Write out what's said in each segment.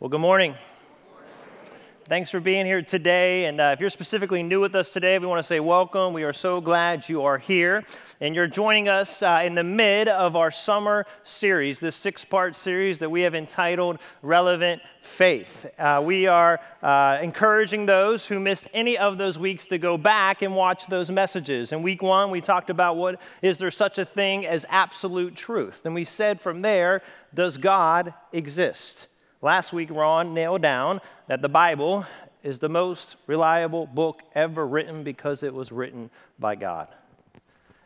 Well, good morning. Thanks for being here today. And uh, if you're specifically new with us today, we want to say welcome. We are so glad you are here. And you're joining us uh, in the mid of our summer series, this six part series that we have entitled Relevant Faith. Uh, we are uh, encouraging those who missed any of those weeks to go back and watch those messages. In week one, we talked about what is there such a thing as absolute truth? And we said from there, does God exist? Last week, Ron nailed down that the Bible is the most reliable book ever written because it was written by God.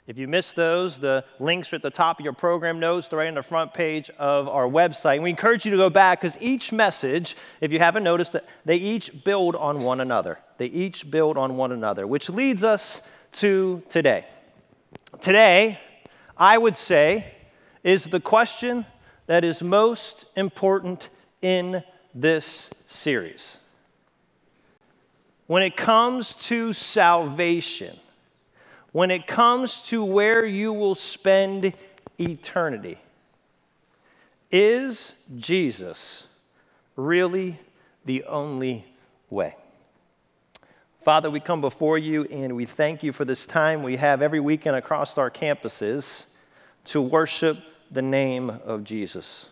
If you missed those, the links are at the top of your program notes, right on the front page of our website. And we encourage you to go back because each message, if you haven't noticed, that they each build on one another. They each build on one another, which leads us to today. Today, I would say, is the question that is most important in this series. When it comes to salvation, when it comes to where you will spend eternity, is Jesus really the only way? Father, we come before you and we thank you for this time we have every weekend across our campuses to worship the name of Jesus.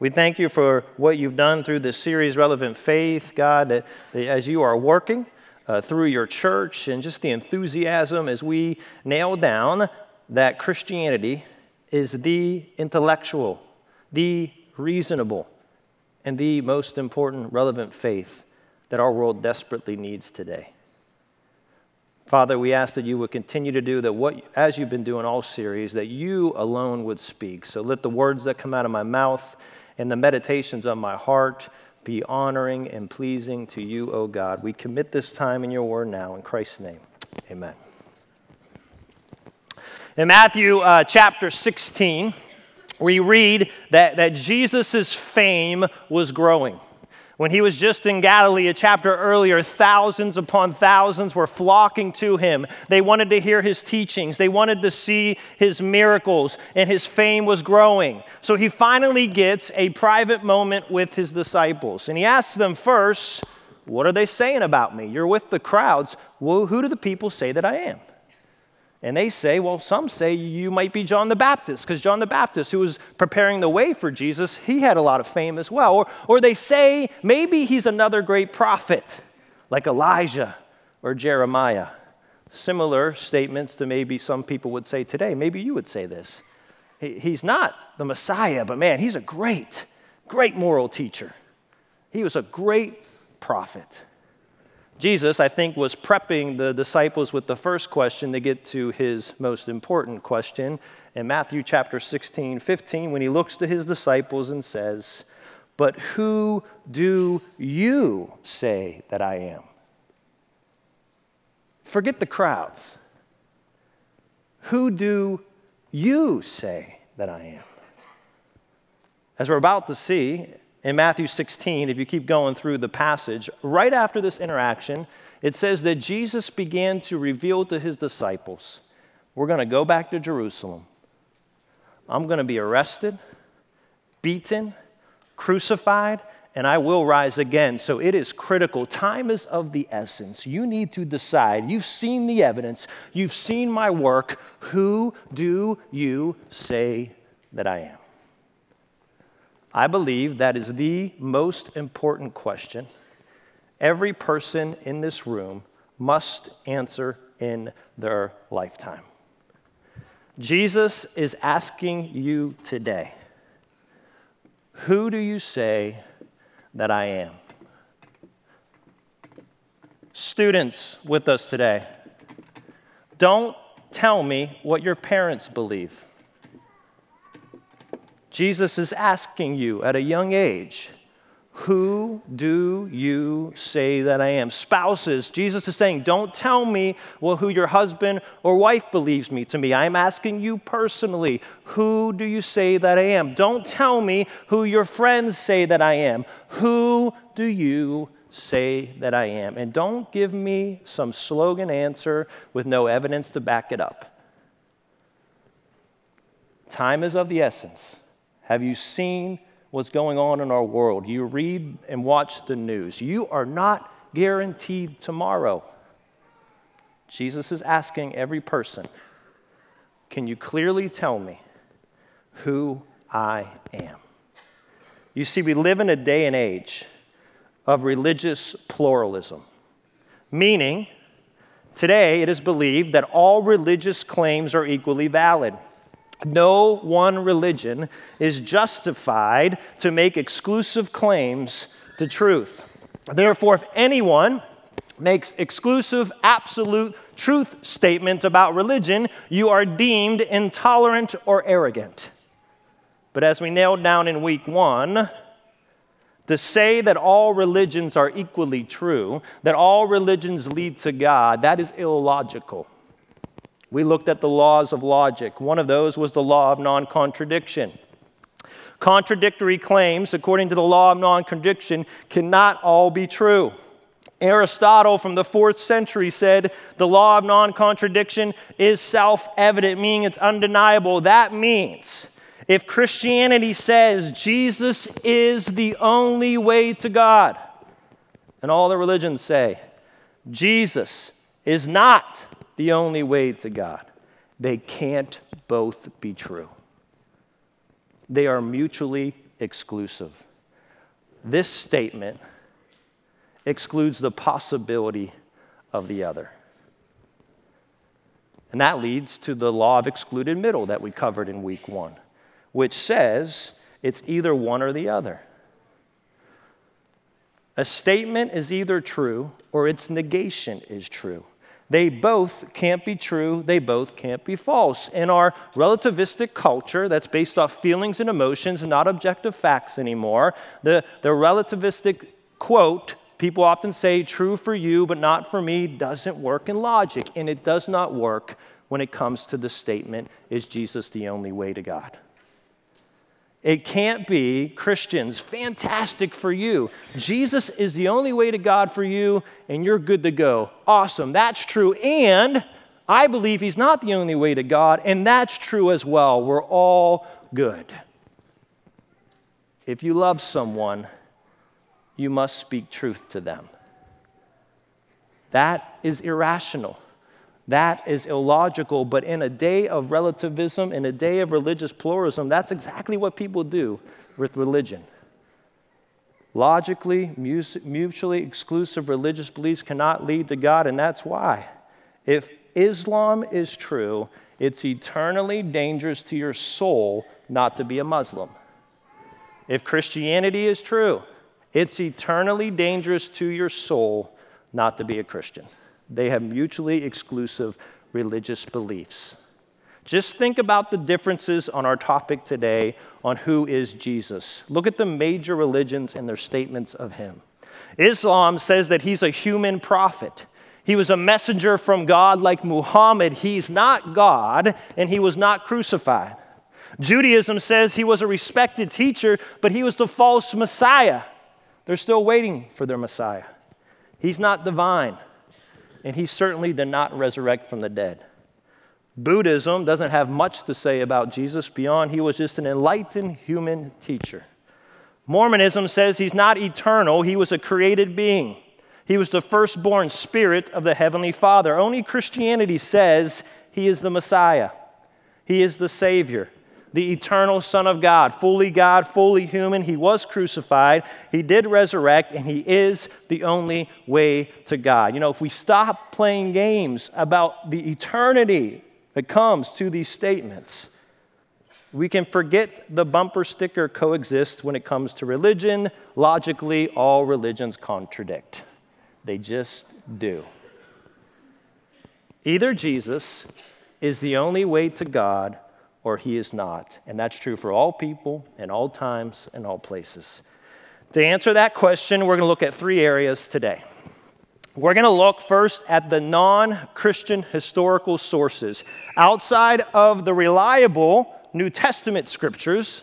We thank you for what you've done through this series, Relevant Faith, God, that, that as you are working uh, through your church and just the enthusiasm as we nail down that Christianity is the intellectual, the reasonable, and the most important relevant faith that our world desperately needs today. Father, we ask that you would continue to do that what as you've been doing all series that you alone would speak. So let the words that come out of my mouth and the meditations of my heart be honoring and pleasing to you, O God. We commit this time in your word now. In Christ's name, amen. In Matthew uh, chapter 16, we read that, that Jesus' fame was growing. When he was just in Galilee a chapter earlier, thousands upon thousands were flocking to him. They wanted to hear his teachings, they wanted to see his miracles, and his fame was growing. So he finally gets a private moment with his disciples. And he asks them first, What are they saying about me? You're with the crowds. Well, who do the people say that I am? And they say, well, some say you might be John the Baptist, because John the Baptist, who was preparing the way for Jesus, he had a lot of fame as well. Or, or they say maybe he's another great prophet, like Elijah or Jeremiah. Similar statements to maybe some people would say today. Maybe you would say this. He, he's not the Messiah, but man, he's a great, great moral teacher. He was a great prophet. Jesus, I think, was prepping the disciples with the first question to get to his most important question in Matthew chapter 16, 15, when he looks to his disciples and says, But who do you say that I am? Forget the crowds. Who do you say that I am? As we're about to see, in Matthew 16, if you keep going through the passage, right after this interaction, it says that Jesus began to reveal to his disciples, We're going to go back to Jerusalem. I'm going to be arrested, beaten, crucified, and I will rise again. So it is critical. Time is of the essence. You need to decide. You've seen the evidence, you've seen my work. Who do you say that I am? I believe that is the most important question every person in this room must answer in their lifetime. Jesus is asking you today Who do you say that I am? Students with us today, don't tell me what your parents believe. Jesus is asking you at a young age, who do you say that I am? Spouses, Jesus is saying, don't tell me well, who your husband or wife believes me to be. I'm asking you personally, who do you say that I am? Don't tell me who your friends say that I am. Who do you say that I am? And don't give me some slogan answer with no evidence to back it up. Time is of the essence. Have you seen what's going on in our world, you read and watch the news, you are not guaranteed tomorrow. Jesus is asking every person, Can you clearly tell me who I am? You see, we live in a day and age of religious pluralism, meaning today it is believed that all religious claims are equally valid. No one religion is justified to make exclusive claims to truth. Therefore, if anyone makes exclusive, absolute truth statements about religion, you are deemed intolerant or arrogant. But as we nailed down in week one, to say that all religions are equally true, that all religions lead to God, that is illogical. We looked at the laws of logic. One of those was the law of non contradiction. Contradictory claims, according to the law of non contradiction, cannot all be true. Aristotle from the fourth century said the law of non contradiction is self evident, meaning it's undeniable. That means if Christianity says Jesus is the only way to God, and all the religions say Jesus is not the only way to God. They can't both be true, they are mutually exclusive. This statement excludes the possibility of the other. And that leads to the law of excluded middle that we covered in week one, which says it's either one or the other. A statement is either true or its negation is true. They both can't be true, they both can't be false. In our relativistic culture that's based off feelings and emotions and not objective facts anymore, the, the relativistic quote, people often say, true for you but not for me, doesn't work in logic. And it does not work when it comes to the statement, is Jesus the only way to God? It can't be Christians, fantastic for you. Jesus is the only way to God for you, and you're good to go. Awesome, that's true. And I believe He's not the only way to God, and that's true as well. We're all good. If you love someone, you must speak truth to them. That is irrational. That is illogical, but in a day of relativism, in a day of religious pluralism, that's exactly what people do with religion. Logically, mutually exclusive religious beliefs cannot lead to God, and that's why. If Islam is true, it's eternally dangerous to your soul not to be a Muslim. If Christianity is true, it's eternally dangerous to your soul not to be a Christian. They have mutually exclusive religious beliefs. Just think about the differences on our topic today on who is Jesus. Look at the major religions and their statements of him. Islam says that he's a human prophet. He was a messenger from God like Muhammad. He's not God, and he was not crucified. Judaism says he was a respected teacher, but he was the false Messiah. They're still waiting for their Messiah. He's not divine and he certainly did not resurrect from the dead. Buddhism doesn't have much to say about Jesus beyond he was just an enlightened human teacher. Mormonism says he's not eternal, he was a created being. He was the firstborn spirit of the Heavenly Father. Only Christianity says he is the Messiah, he is the Savior the eternal Son of God, fully God, fully human. He was crucified, He did resurrect, and He is the only way to God. You know, if we stop playing games about the eternity that comes to these statements, we can forget the bumper sticker coexist when it comes to religion. Logically, all religions contradict, they just do. Either Jesus is the only way to God or he is not. And that's true for all people in all times and all places. To answer that question, we're going to look at three areas today. We're going to look first at the non Christian historical sources. Outside of the reliable New Testament scriptures,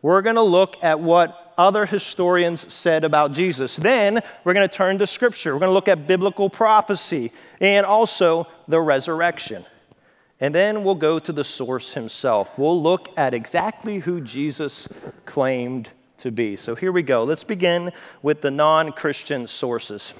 we're going to look at what other historians said about Jesus. Then we're going to turn to scripture. We're going to look at biblical prophecy and also the resurrection. And then we'll go to the source himself. We'll look at exactly who Jesus claimed to be. So here we go. Let's begin with the non Christian sources.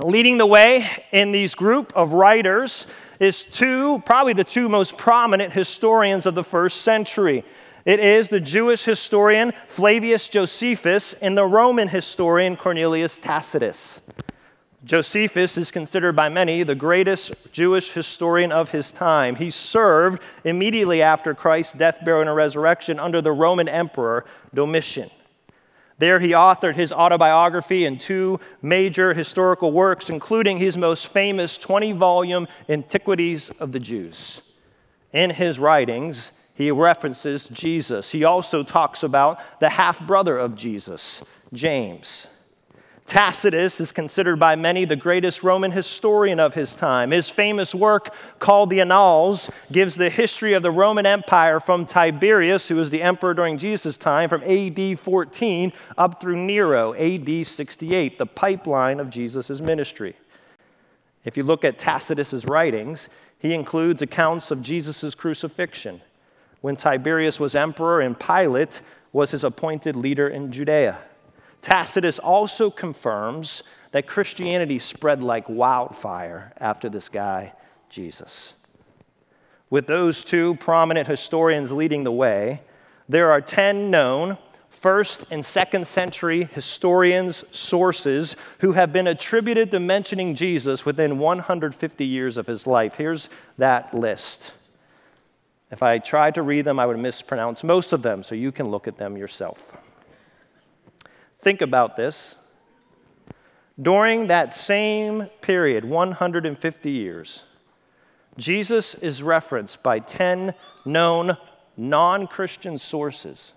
Leading the way in these group of writers is two, probably the two most prominent historians of the first century. It is the Jewish historian Flavius Josephus and the Roman historian Cornelius Tacitus. Josephus is considered by many the greatest Jewish historian of his time. He served immediately after Christ's death, burial, and resurrection under the Roman Emperor Domitian. There, he authored his autobiography and two major historical works, including his most famous 20 volume Antiquities of the Jews. In his writings, he references Jesus. He also talks about the half brother of Jesus, James. Tacitus is considered by many the greatest Roman historian of his time. His famous work, called the Annals, gives the history of the Roman Empire from Tiberius, who was the emperor during Jesus' time, from AD 14 up through Nero, AD 68, the pipeline of Jesus' ministry. If you look at Tacitus's writings, he includes accounts of Jesus' crucifixion, when Tiberius was emperor and Pilate was his appointed leader in Judea. Tacitus also confirms that Christianity spread like wildfire after this guy, Jesus. With those two prominent historians leading the way, there are 10 known first and second century historians, sources who have been attributed to mentioning Jesus within 150 years of his life. Here's that list. If I tried to read them, I would mispronounce most of them, so you can look at them yourself. Think about this. During that same period, 150 years, Jesus is referenced by 10 known non Christian sources.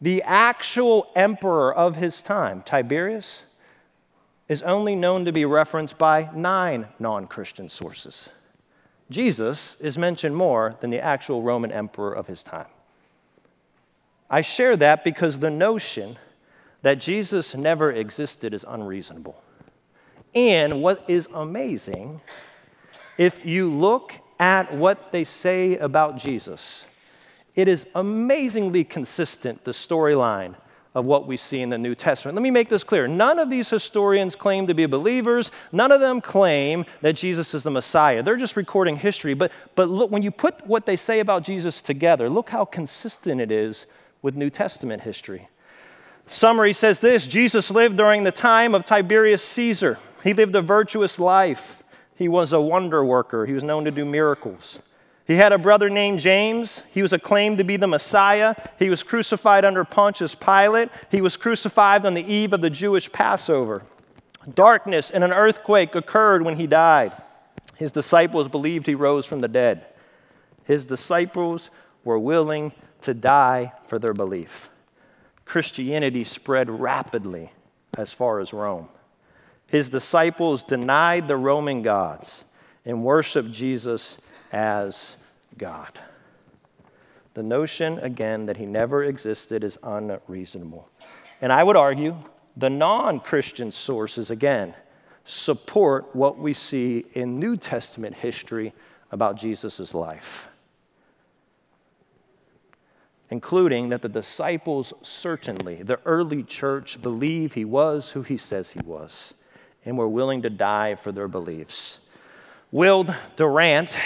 The actual emperor of his time, Tiberius, is only known to be referenced by nine non Christian sources. Jesus is mentioned more than the actual Roman emperor of his time. I share that because the notion that Jesus never existed is unreasonable. And what is amazing, if you look at what they say about Jesus, it is amazingly consistent, the storyline of what we see in the New Testament. Let me make this clear. None of these historians claim to be believers. None of them claim that Jesus is the Messiah. They're just recording history. But, but look, when you put what they say about Jesus together, look how consistent it is with New Testament history. Summary says this Jesus lived during the time of Tiberius Caesar. He lived a virtuous life. He was a wonder worker. He was known to do miracles. He had a brother named James. He was acclaimed to be the Messiah. He was crucified under Pontius Pilate. He was crucified on the eve of the Jewish Passover. Darkness and an earthquake occurred when he died. His disciples believed he rose from the dead. His disciples were willing to die for their belief. Christianity spread rapidly as far as Rome. His disciples denied the Roman gods and worshiped Jesus as God. The notion, again, that he never existed is unreasonable. And I would argue the non Christian sources, again, support what we see in New Testament history about Jesus' life including that the disciples certainly, the early church, believe he was who he says he was and were willing to die for their beliefs. Will Durant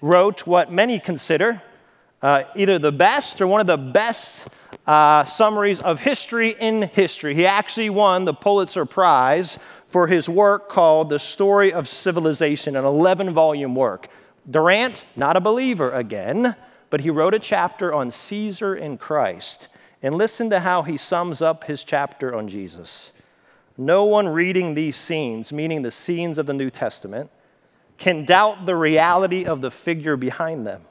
wrote what many consider uh, either the best or one of the best uh, summaries of history in history. He actually won the Pulitzer Prize for his work called The Story of Civilization, an 11 volume work. Durant, not a believer again, but he wrote a chapter on Caesar and Christ. And listen to how he sums up his chapter on Jesus. No one reading these scenes, meaning the scenes of the New Testament, can doubt the reality of the figure behind them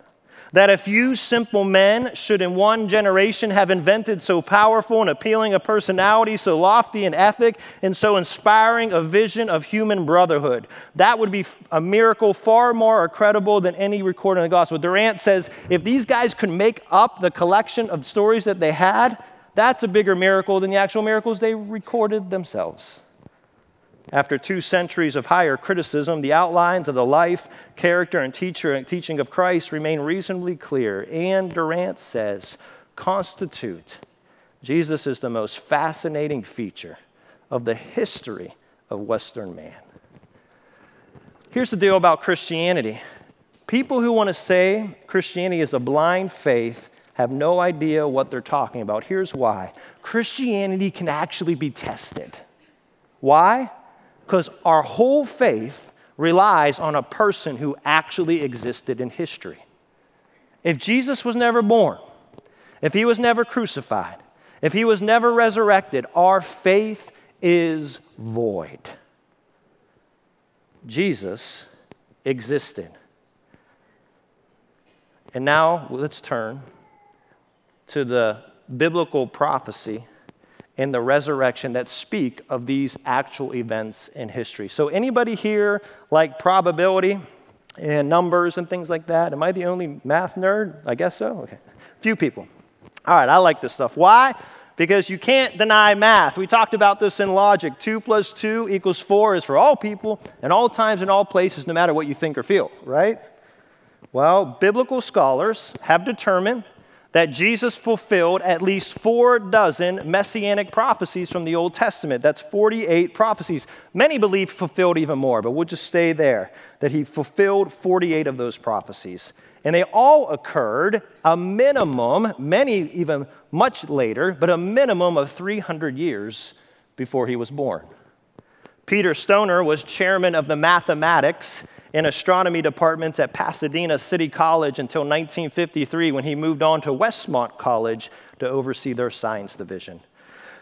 that a few simple men should in one generation have invented so powerful and appealing a personality, so lofty and ethic, and so inspiring a vision of human brotherhood. That would be a miracle far more credible than any recorded in the gospel. Durant says if these guys could make up the collection of stories that they had, that's a bigger miracle than the actual miracles they recorded themselves. After two centuries of higher criticism, the outlines of the life, character, and teaching of Christ remain reasonably clear, and Durant says, constitute Jesus is the most fascinating feature of the history of Western man. Here's the deal about Christianity people who want to say Christianity is a blind faith have no idea what they're talking about. Here's why Christianity can actually be tested. Why? Because our whole faith relies on a person who actually existed in history. If Jesus was never born, if he was never crucified, if he was never resurrected, our faith is void. Jesus existed. And now let's turn to the biblical prophecy and the resurrection that speak of these actual events in history. So, anybody here like probability and numbers and things like that? Am I the only math nerd? I guess so. Okay. Few people. All right, I like this stuff. Why? Because you can't deny math. We talked about this in logic. 2 plus 2 equals 4 is for all people, and all times, and all places, no matter what you think or feel, right? Well, biblical scholars have determined that Jesus fulfilled at least four dozen messianic prophecies from the Old Testament. That's 48 prophecies. Many believe fulfilled even more, but we'll just stay there that he fulfilled 48 of those prophecies. And they all occurred a minimum, many even much later, but a minimum of 300 years before he was born. Peter Stoner was chairman of the mathematics and astronomy departments at Pasadena City College until 1953 when he moved on to Westmont College to oversee their science division.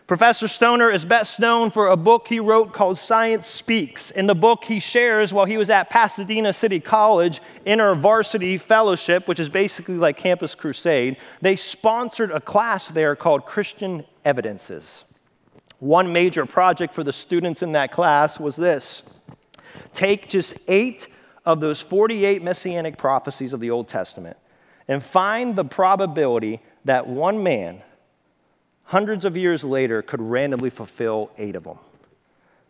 Professor Stoner is best known for a book he wrote called Science Speaks. In the book, he shares while he was at Pasadena City College InterVarsity Fellowship, which is basically like Campus Crusade, they sponsored a class there called Christian Evidences. One major project for the students in that class was this take just eight of those 48 messianic prophecies of the Old Testament and find the probability that one man hundreds of years later, could randomly fulfill eight of them.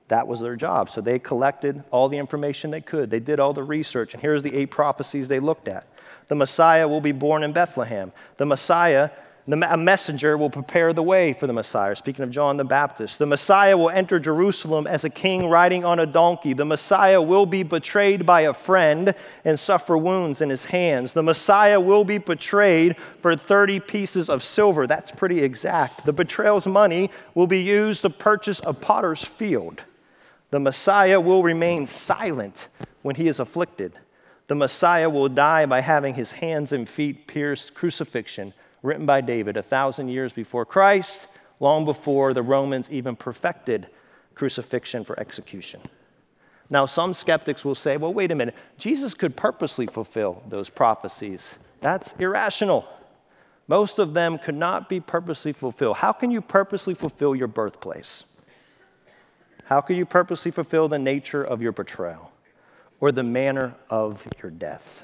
That was their job. So they collected all the information they could. They did all the research. And here's the eight prophecies they looked at The Messiah will be born in Bethlehem. The Messiah a messenger will prepare the way for the Messiah. Speaking of John the Baptist, the Messiah will enter Jerusalem as a king riding on a donkey. The Messiah will be betrayed by a friend and suffer wounds in his hands. The Messiah will be betrayed for 30 pieces of silver. That's pretty exact. The betrayal's money will be used to purchase a potter's field. The Messiah will remain silent when he is afflicted. The Messiah will die by having his hands and feet pierced, crucifixion written by David a thousand years before Christ, long before the Romans even perfected crucifixion for execution. Now, some skeptics will say, well, wait a minute, Jesus could purposely fulfill those prophecies. That's irrational. Most of them could not be purposely fulfilled. How can you purposely fulfill your birthplace? How can you purposely fulfill the nature of your betrayal or the manner of your death?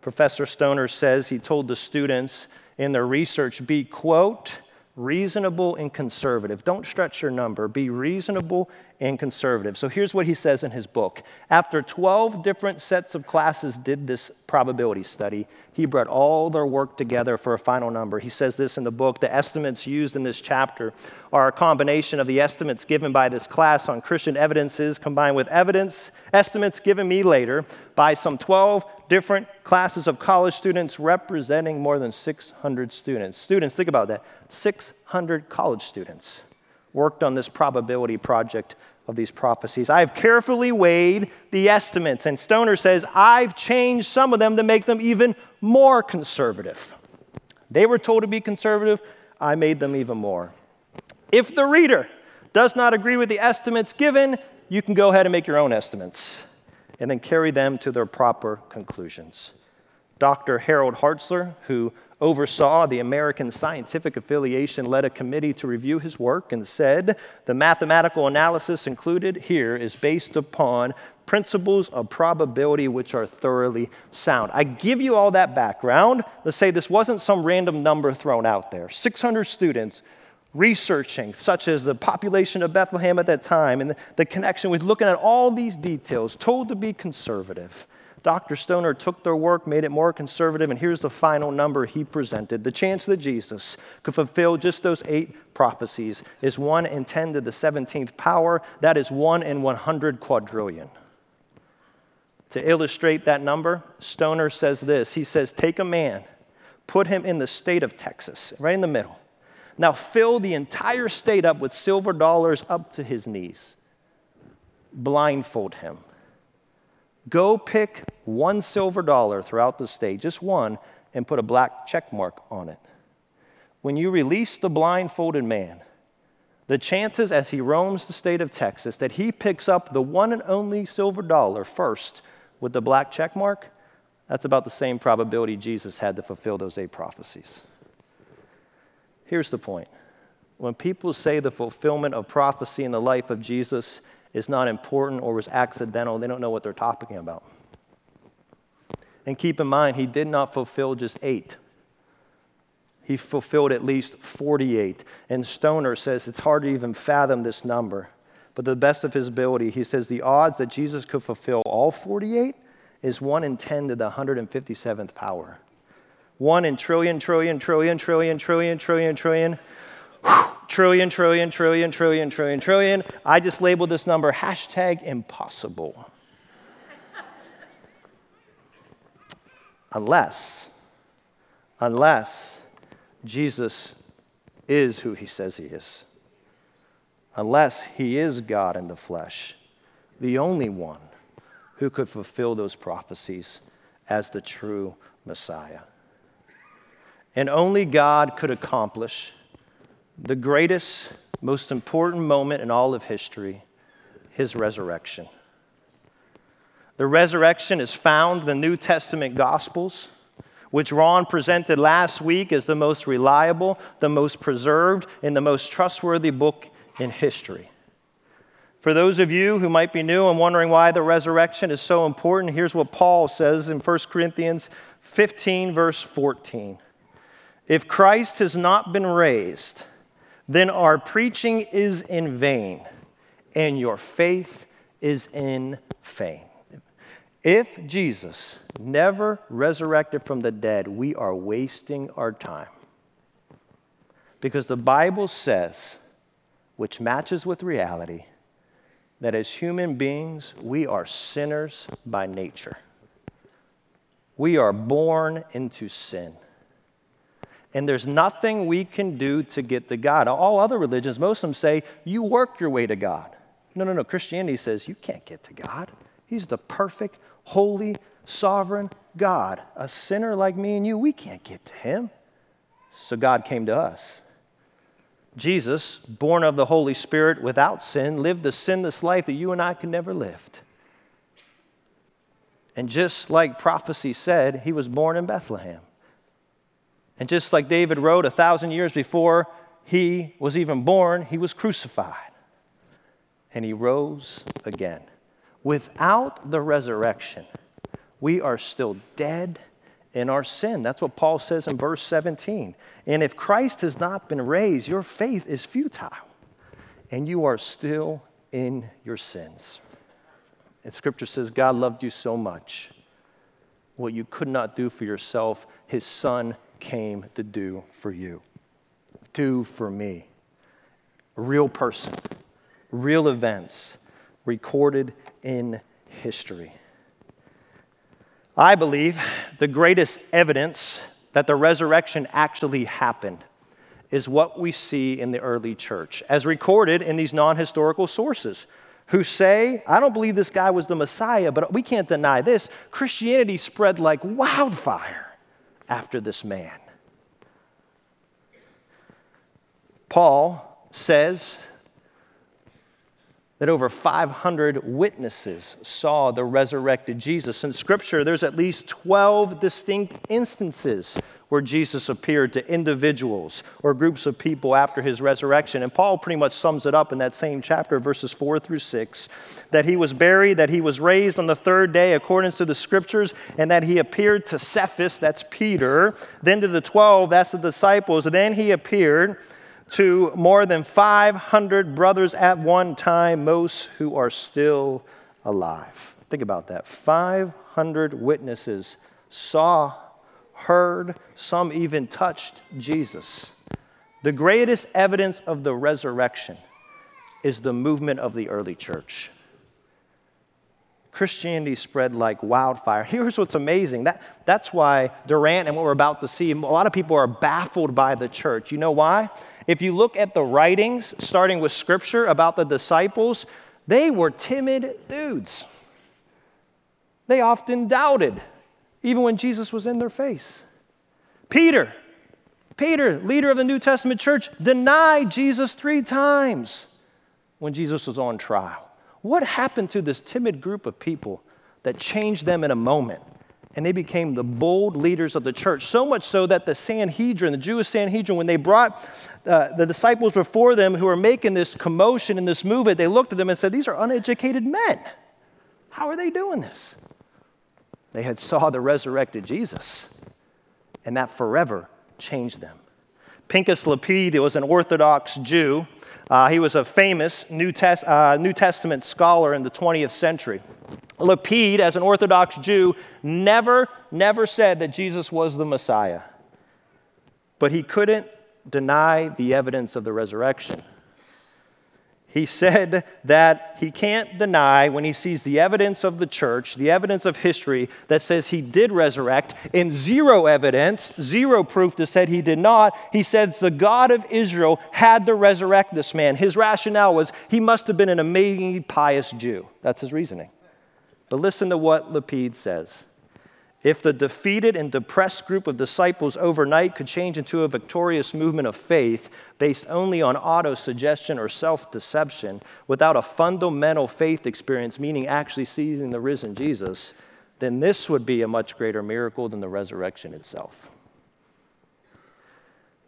Professor Stoner says he told the students in their research be, quote, reasonable and conservative. Don't stretch your number. Be reasonable and conservative. So here's what he says in his book. After 12 different sets of classes did this probability study, he brought all their work together for a final number. He says this in the book. The estimates used in this chapter are a combination of the estimates given by this class on Christian evidences combined with evidence estimates given me later by some 12 different classes of college students representing more than 600 students. Students, think about that 600 college students worked on this probability project of these prophecies. I've carefully weighed the estimates, and Stoner says I've changed some of them to make them even more conservative. They were told to be conservative, I made them even more. If the reader does not agree with the estimates given, you can go ahead and make your own estimates and then carry them to their proper conclusions. Dr. Harold Hartzler, who oversaw the American Scientific Affiliation, led a committee to review his work and said the mathematical analysis included here is based upon principles of probability which are thoroughly sound. I give you all that background. Let's say this wasn't some random number thrown out there. 600 students researching, such as the population of Bethlehem at that time and the, connection with looking at all these details, told to be conservative. Dr. Stoner took their work, made it more conservative, and here's the final number he presented. The chance that Jesus could fulfill just those eight prophecies is 1 in 10 to the 17th power. That is 1 in 100 quadrillion. To illustrate that number, Stoner says this He says, Take a man, put him in the state of Texas, right in the middle. Now fill the entire state up with silver dollars up to his knees. Blindfold him Go pick one silver dollar throughout the state, just one, and put a black check mark on it. When you release the blindfolded man, the chances as he roams the state of Texas that he picks up the one and only silver dollar first with the black check mark, that's about the same probability Jesus had to fulfill those eight prophecies. Here's the point when people say the fulfillment of prophecy in the life of Jesus is not important or was accidental. They don't know what they're talking about. And keep in mind, he did not fulfill just eight. He fulfilled at least 48. And Stoner says it's hard to even fathom this number. But to the best of his ability, he says the odds that Jesus could fulfill all 48 is 1 in 10 to the 157th power. 1 in trillion, trillion, trillion, trillion, trillion, trillion, trillion. Trillion, trillion, trillion, trillion, trillion, trillion. I just labeled this number hashtag impossible. unless, unless Jesus is who he says he is. Unless he is God in the flesh, the only one who could fulfill those prophecies as the true Messiah. And only God could accomplish the greatest, most important moment in all of history his resurrection. The resurrection is found in the New Testament Gospels, which Ron presented last week as the most reliable, the most preserved, and the most trustworthy book in history. For those of you who might be new and wondering why the resurrection is so important, here's what Paul says in 1 Corinthians 15, verse 14. If Christ has not been raised, then our preaching is in vain and your faith is in vain. If Jesus never resurrected from the dead, we are wasting our time. Because the Bible says, which matches with reality, that as human beings, we are sinners by nature. We are born into sin and there's nothing we can do to get to God. All other religions, most of them say, you work your way to God. No, no, no. Christianity says you can't get to God. He's the perfect, holy, sovereign God. A sinner like me and you, we can't get to Him. So God came to us. Jesus, born of the Holy Spirit without sin, lived the sinless life that you and I could never live. And just like prophecy said, he was born in Bethlehem. And just like David wrote a thousand years before he was even born, he was crucified. And he rose again. Without the resurrection, we are still dead in our sin. That's what Paul says in verse 17. And if Christ has not been raised, your faith is futile, and you are still in your sins. And scripture says, God loved you so much. What you could not do for yourself, his son came to do for you, do for me. A real person, real events recorded in history. I believe the greatest evidence that the resurrection actually happened is what we see in the early church, as recorded in these non historical sources, who say, I don't believe this guy was the Messiah, but we can't deny this. Christianity spread like wildfire after this man. Paul says that over 500 witnesses saw the resurrected Jesus. In Scripture, there's at least 12 distinct instances where Jesus appeared to individuals or groups of people after his resurrection. And Paul pretty much sums it up in that same chapter, verses 4 through 6 that he was buried, that he was raised on the third day according to the scriptures, and that he appeared to Cephas, that's Peter, then to the 12, that's the disciples, and then he appeared to more than 500 brothers at one time, most who are still alive. Think about that. 500 witnesses saw, heard, some even touched Jesus. The greatest evidence of the resurrection is the movement of the early church. Christianity spread like wildfire. Here's what's amazing. That, that's why Durant and what we're about to see, a lot of people are baffled by the church. You know why? If you look at the writings, starting with scripture about the disciples, they were timid dudes. They often doubted, even when Jesus was in their face. Peter, Peter, leader of the New Testament church, denied Jesus three times when Jesus was on trial. What happened to this timid group of people that changed them in a moment? And they became the bold leaders of the church. So much so that the Sanhedrin, the Jewish Sanhedrin, when they brought uh, the disciples before them who were making this commotion and this movement, they looked at them and said, These are uneducated men. How are they doing this? They had saw the resurrected Jesus, and that forever changed them. Pinchas Lapide was an Orthodox Jew uh, he was a famous New, Tes- uh, New Testament scholar in the 20th century. Lapide, as an Orthodox Jew, never, never said that Jesus was the Messiah. But he couldn't deny the evidence of the resurrection. He said that he can't deny when he sees the evidence of the church, the evidence of history that says he did resurrect, and zero evidence, zero proof that said he did not. He says the God of Israel had to resurrect this man. His rationale was he must have been an amazingly pious Jew. That's his reasoning. But listen to what Lapide says. If the defeated and depressed group of disciples overnight could change into a victorious movement of faith based only on auto suggestion or self deception without a fundamental faith experience, meaning actually seeing the risen Jesus, then this would be a much greater miracle than the resurrection itself.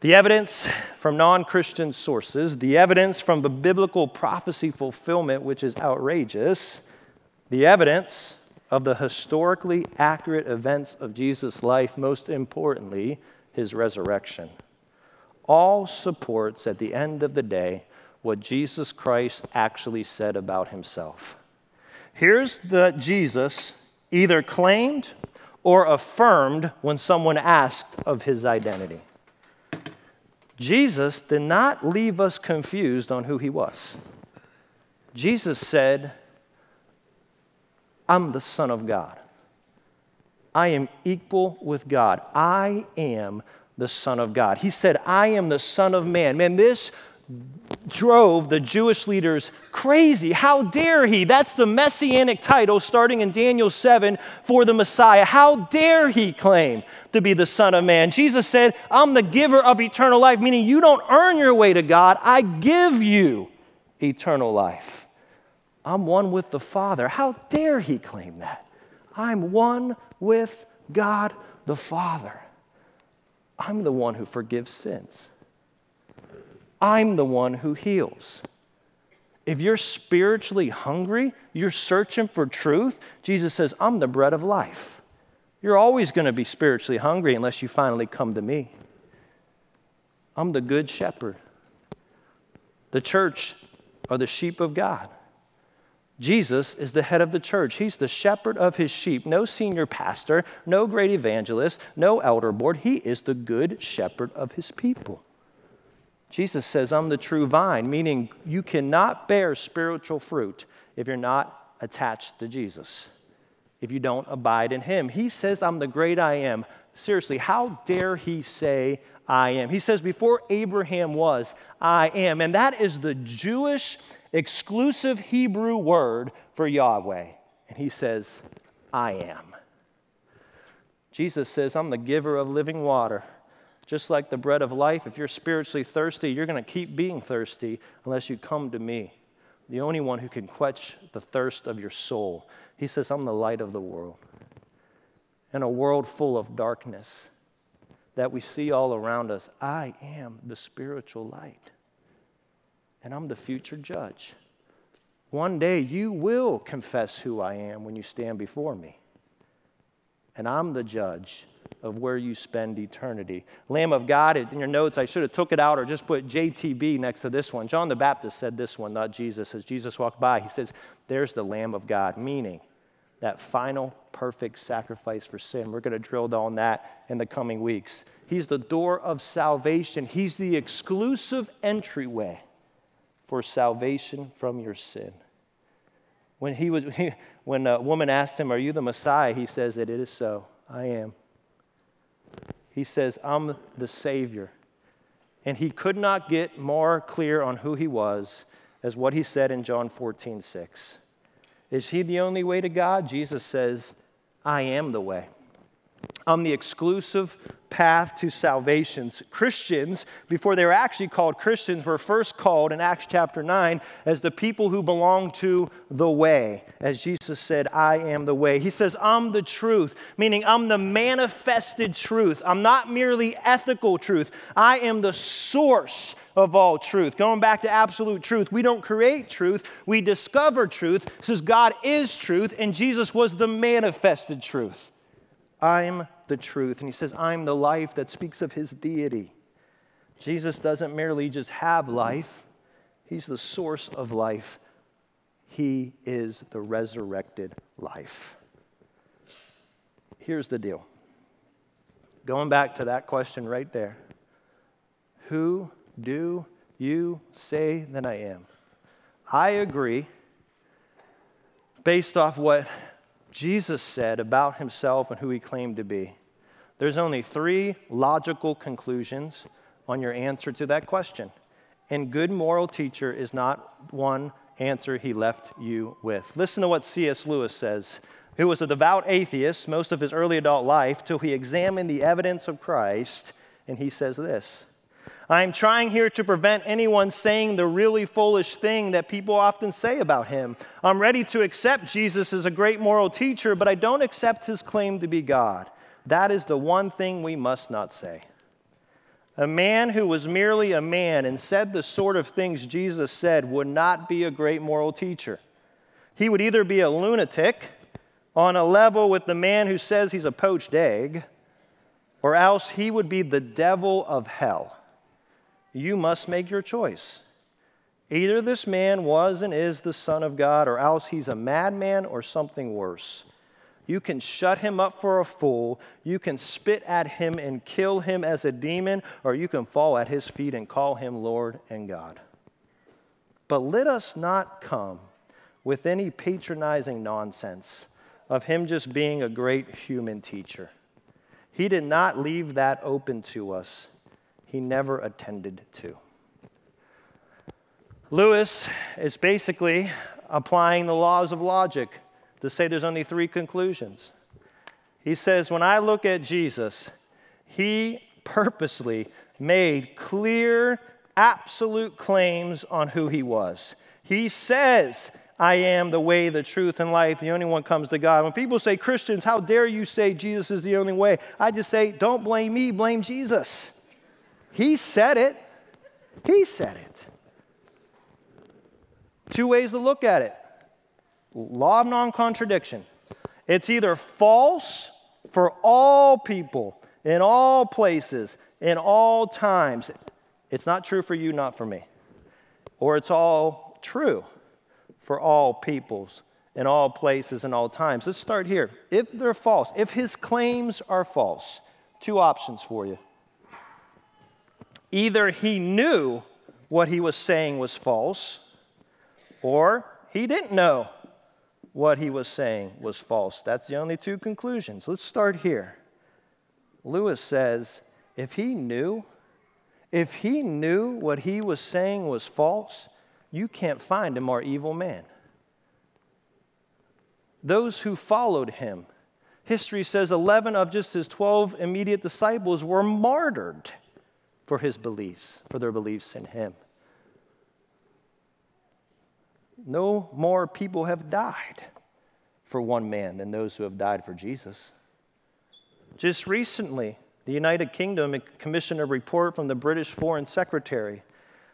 The evidence from non Christian sources, the evidence from the biblical prophecy fulfillment, which is outrageous, the evidence of the historically accurate events of Jesus' life, most importantly, his resurrection. All supports at the end of the day what Jesus Christ actually said about himself. Here's the Jesus either claimed or affirmed when someone asked of his identity. Jesus did not leave us confused on who he was. Jesus said, I'm the Son of God. I am equal with God. I am the Son of God. He said, I am the Son of Man. Man, this drove the Jewish leaders crazy. How dare he? That's the messianic title starting in Daniel 7 for the Messiah. How dare he claim to be the Son of Man? Jesus said, I'm the giver of eternal life, meaning you don't earn your way to God, I give you eternal life. I'm one with the Father. How dare he claim that? I'm one with God the Father. I'm the one who forgives sins. I'm the one who heals. If you're spiritually hungry, you're searching for truth, Jesus says, I'm the bread of life. You're always going to be spiritually hungry unless you finally come to me. I'm the good shepherd. The church are the sheep of God. Jesus is the head of the church. He's the shepherd of his sheep. No senior pastor, no great evangelist, no elder board. He is the good shepherd of his people. Jesus says, I'm the true vine, meaning you cannot bear spiritual fruit if you're not attached to Jesus, if you don't abide in him. He says, I'm the great I am. Seriously, how dare he say, I am? He says, Before Abraham was, I am. And that is the Jewish exclusive Hebrew word for Yahweh. And he says, I am. Jesus says, I'm the giver of living water. Just like the bread of life, if you're spiritually thirsty, you're going to keep being thirsty unless you come to me, the only one who can quench the thirst of your soul. He says, I'm the light of the world. In a world full of darkness that we see all around us, I am the spiritual light and I'm the future judge. One day you will confess who I am when you stand before me. And I'm the judge of where you spend eternity. Lamb of God, in your notes, I should have took it out or just put JTB next to this one. John the Baptist said this one, not Jesus. As Jesus walked by, he says, There's the Lamb of God, meaning that final perfect sacrifice for sin. We're going to drill down that in the coming weeks. He's the door of salvation, He's the exclusive entryway for salvation from your sin. When, he was, when a woman asked him, Are you the Messiah? He says that it is so. I am. He says, I'm the Savior. And he could not get more clear on who he was as what he said in John 14, 6. Is he the only way to God? Jesus says, I am the way. I'm the exclusive path to salvations. Christians, before they were actually called Christians, were first called in Acts chapter 9 as the people who belong to the way. As Jesus said, I am the way. He says, I'm the truth, meaning I'm the manifested truth. I'm not merely ethical truth, I am the source of all truth. Going back to absolute truth, we don't create truth, we discover truth. Says God is truth, and Jesus was the manifested truth. I'm the truth. And he says, I'm the life that speaks of his deity. Jesus doesn't merely just have life, he's the source of life. He is the resurrected life. Here's the deal. Going back to that question right there Who do you say that I am? I agree, based off what Jesus said about himself and who he claimed to be. There's only three logical conclusions on your answer to that question. And good moral teacher is not one answer he left you with. Listen to what C.S. Lewis says, who was a devout atheist most of his early adult life till he examined the evidence of Christ. And he says this I am trying here to prevent anyone saying the really foolish thing that people often say about him. I'm ready to accept Jesus as a great moral teacher, but I don't accept his claim to be God. That is the one thing we must not say. A man who was merely a man and said the sort of things Jesus said would not be a great moral teacher. He would either be a lunatic on a level with the man who says he's a poached egg, or else he would be the devil of hell you must make your choice. Either this man was and is the Son of God, or else he's a madman or something worse. You can shut him up for a fool, you can spit at him and kill him as a demon, or you can fall at his feet and call him Lord and God. But let us not come with any patronizing nonsense of him just being a great human teacher. He did not leave that open to us he never attended to. Lewis is basically applying the laws of logic to say there's only three conclusions. He says, When I look at Jesus, he purposely made clear, absolute claims on who he was. He says, I am the way, the truth, and life. The only one comes to God. When people say, Christians, how dare you say Jesus is the only way? I just say, don't blame me, blame Jesus. He said it. He said it. Two ways to look at it law of non contradiction. It's either false for all people, in all places, in all times. It's not true for you, not for me. Or it's all true for all peoples, in all places, in all times. Let's start here. If they're false, if his claims are false, two options for you. Either he knew what he was saying was false, or he didn't know what he was saying was false. That's the only two conclusions. Let's start here. Lewis says if he knew, if he knew what he was saying was false, you can't find a more evil man. Those who followed him, history says 11 of just his 12 immediate disciples were martyred for his beliefs, for their beliefs in him. No more people have died for one man than those who have died for Jesus. Just recently, the United Kingdom commissioned a report from the British Foreign Secretary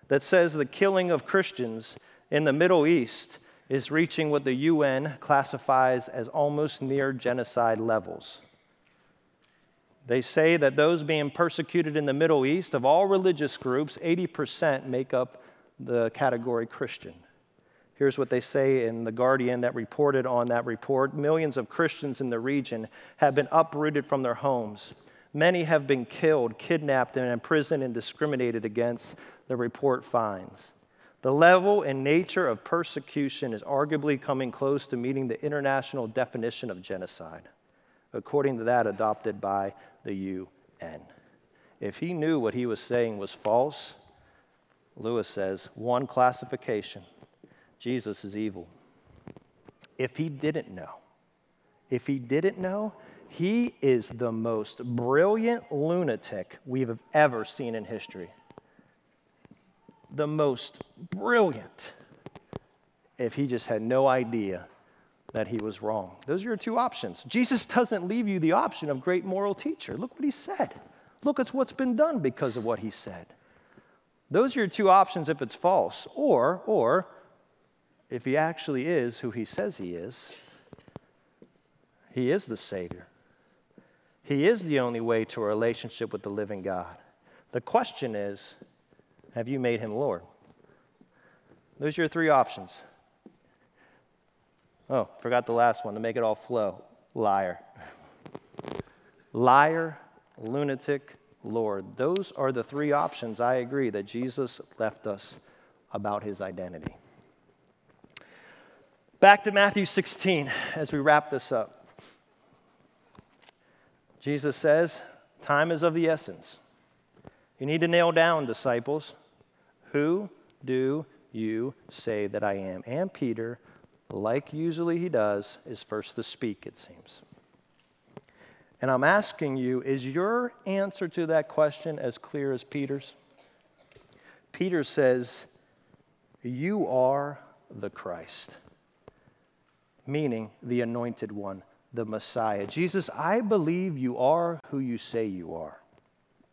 that says the killing of Christians in the Middle East is reaching what the UN classifies as almost near genocide levels. They say that those being persecuted in the Middle East, of all religious groups, 80% make up the category Christian. Here's what they say in The Guardian that reported on that report millions of Christians in the region have been uprooted from their homes. Many have been killed, kidnapped, and imprisoned and discriminated against, the report finds. The level and nature of persecution is arguably coming close to meeting the international definition of genocide, according to that adopted by the UN. If he knew what he was saying was false, Lewis says, one classification Jesus is evil. If he didn't know, if he didn't know, he is the most brilliant lunatic we've ever seen in history. The most brilliant, if he just had no idea that he was wrong. Those are your two options. Jesus doesn't leave you the option of great moral teacher. Look what he said. Look at what's been done because of what he said. Those are your two options if it's false. Or, or, if he actually is who he says he is, he is the Savior. He is the only way to a relationship with the living God. The question is have you made him Lord? Those are your three options. Oh, forgot the last one to make it all flow liar. Liar, lunatic, Lord. Those are the three options I agree that Jesus left us about his identity. Back to Matthew 16 as we wrap this up. Jesus says, Time is of the essence. You need to nail down, disciples, who do you say that I am? And Peter, like usually he does, is first to speak, it seems. And I'm asking you, is your answer to that question as clear as Peter's? Peter says, You are the Christ meaning the anointed one, the Messiah. Jesus, I believe you are who you say you are.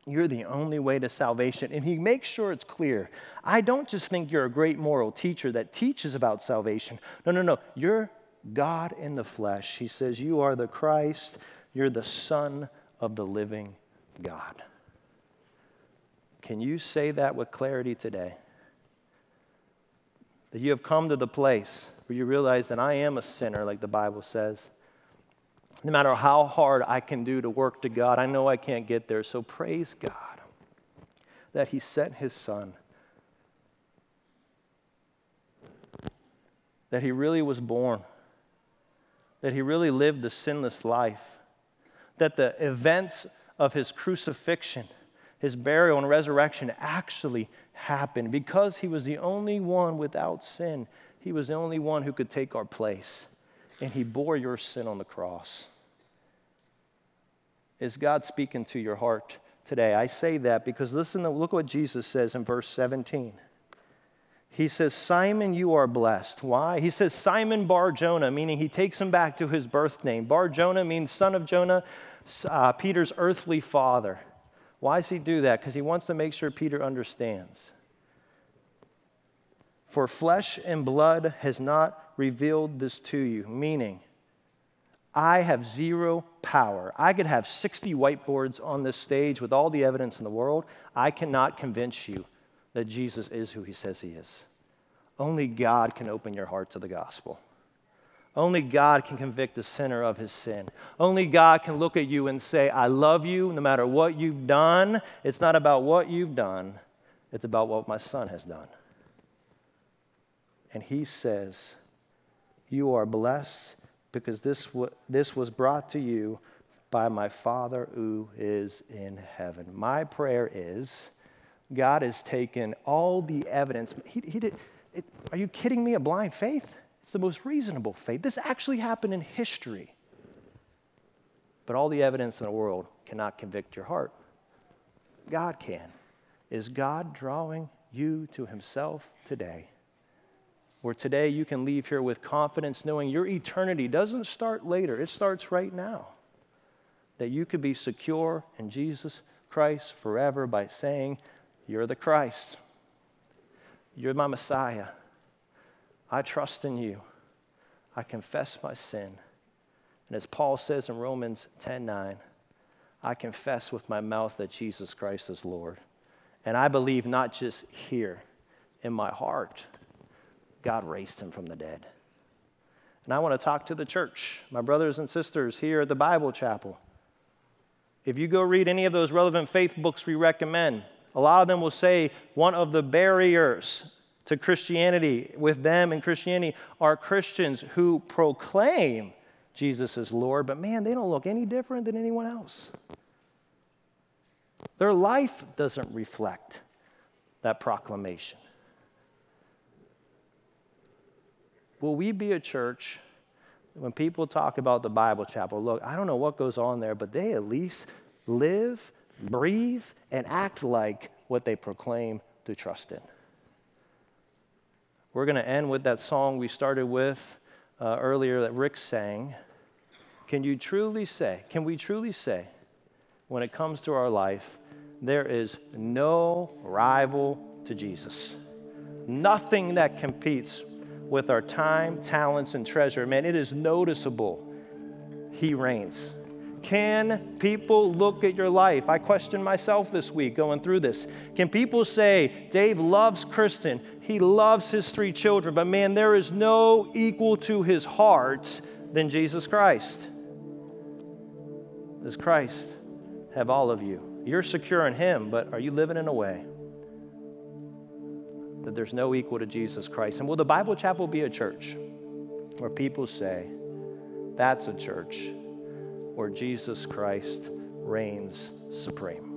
You're the only way to salvation. And he makes sure it's clear. I don't just think you're a great moral teacher that teaches about salvation. No, no, no. You're God in the flesh. He says, You are the Christ. You're the Son of the living God. Can you say that with clarity today? That you have come to the place where you realize that I am a sinner, like the Bible says. No matter how hard I can do to work to God, I know I can't get there. So praise God that He sent His Son, that He really was born, that He really lived the sinless life, that the events of His crucifixion, His burial, and resurrection actually happened. Because He was the only one without sin he was the only one who could take our place, and He bore your sin on the cross. Is God speaking to your heart today? I say that because listen, to, look what Jesus says in verse 17. He says, Simon, you are blessed. Why? He says, Simon Bar Jonah, meaning he takes him back to his birth name. Bar Jonah means son of Jonah, uh, Peter's earthly father. Why does he do that? Because he wants to make sure Peter understands. For flesh and blood has not revealed this to you, meaning, I have zero power. I could have 60 whiteboards on this stage with all the evidence in the world. I cannot convince you that Jesus is who he says he is. Only God can open your heart to the gospel. Only God can convict the sinner of his sin. Only God can look at you and say, I love you no matter what you've done. It's not about what you've done, it's about what my son has done. And he says, You are blessed because this, w- this was brought to you by my Father who is in heaven. My prayer is God has taken all the evidence. He, he did, it, are you kidding me? A blind faith? It's the most reasonable faith. This actually happened in history. But all the evidence in the world cannot convict your heart. God can. Is God drawing you to Himself today? Where today you can leave here with confidence knowing your eternity doesn't start later, it starts right now. That you could be secure in Jesus Christ forever by saying, You're the Christ. You're my Messiah. I trust in you. I confess my sin. And as Paul says in Romans 10 9, I confess with my mouth that Jesus Christ is Lord. And I believe not just here in my heart, God raised him from the dead. And I want to talk to the church, my brothers and sisters here at the Bible Chapel. If you go read any of those relevant faith books we recommend, a lot of them will say one of the barriers to Christianity with them and Christianity are Christians who proclaim Jesus is Lord, but man, they don't look any different than anyone else. Their life doesn't reflect that proclamation. Will we be a church when people talk about the Bible chapel? Look, I don't know what goes on there, but they at least live, breathe, and act like what they proclaim to trust in. We're going to end with that song we started with uh, earlier that Rick sang. Can you truly say, can we truly say, when it comes to our life, there is no rival to Jesus? Nothing that competes with our time, talents, and treasure. Man, it is noticeable. He reigns. Can people look at your life? I questioned myself this week going through this. Can people say, Dave loves Kristen, he loves his three children, but man, there is no equal to his heart than Jesus Christ? Does Christ have all of you? You're secure in him, but are you living in a way that there's no equal to Jesus Christ? And will the Bible Chapel be a church where people say, that's a church where Jesus Christ reigns supreme?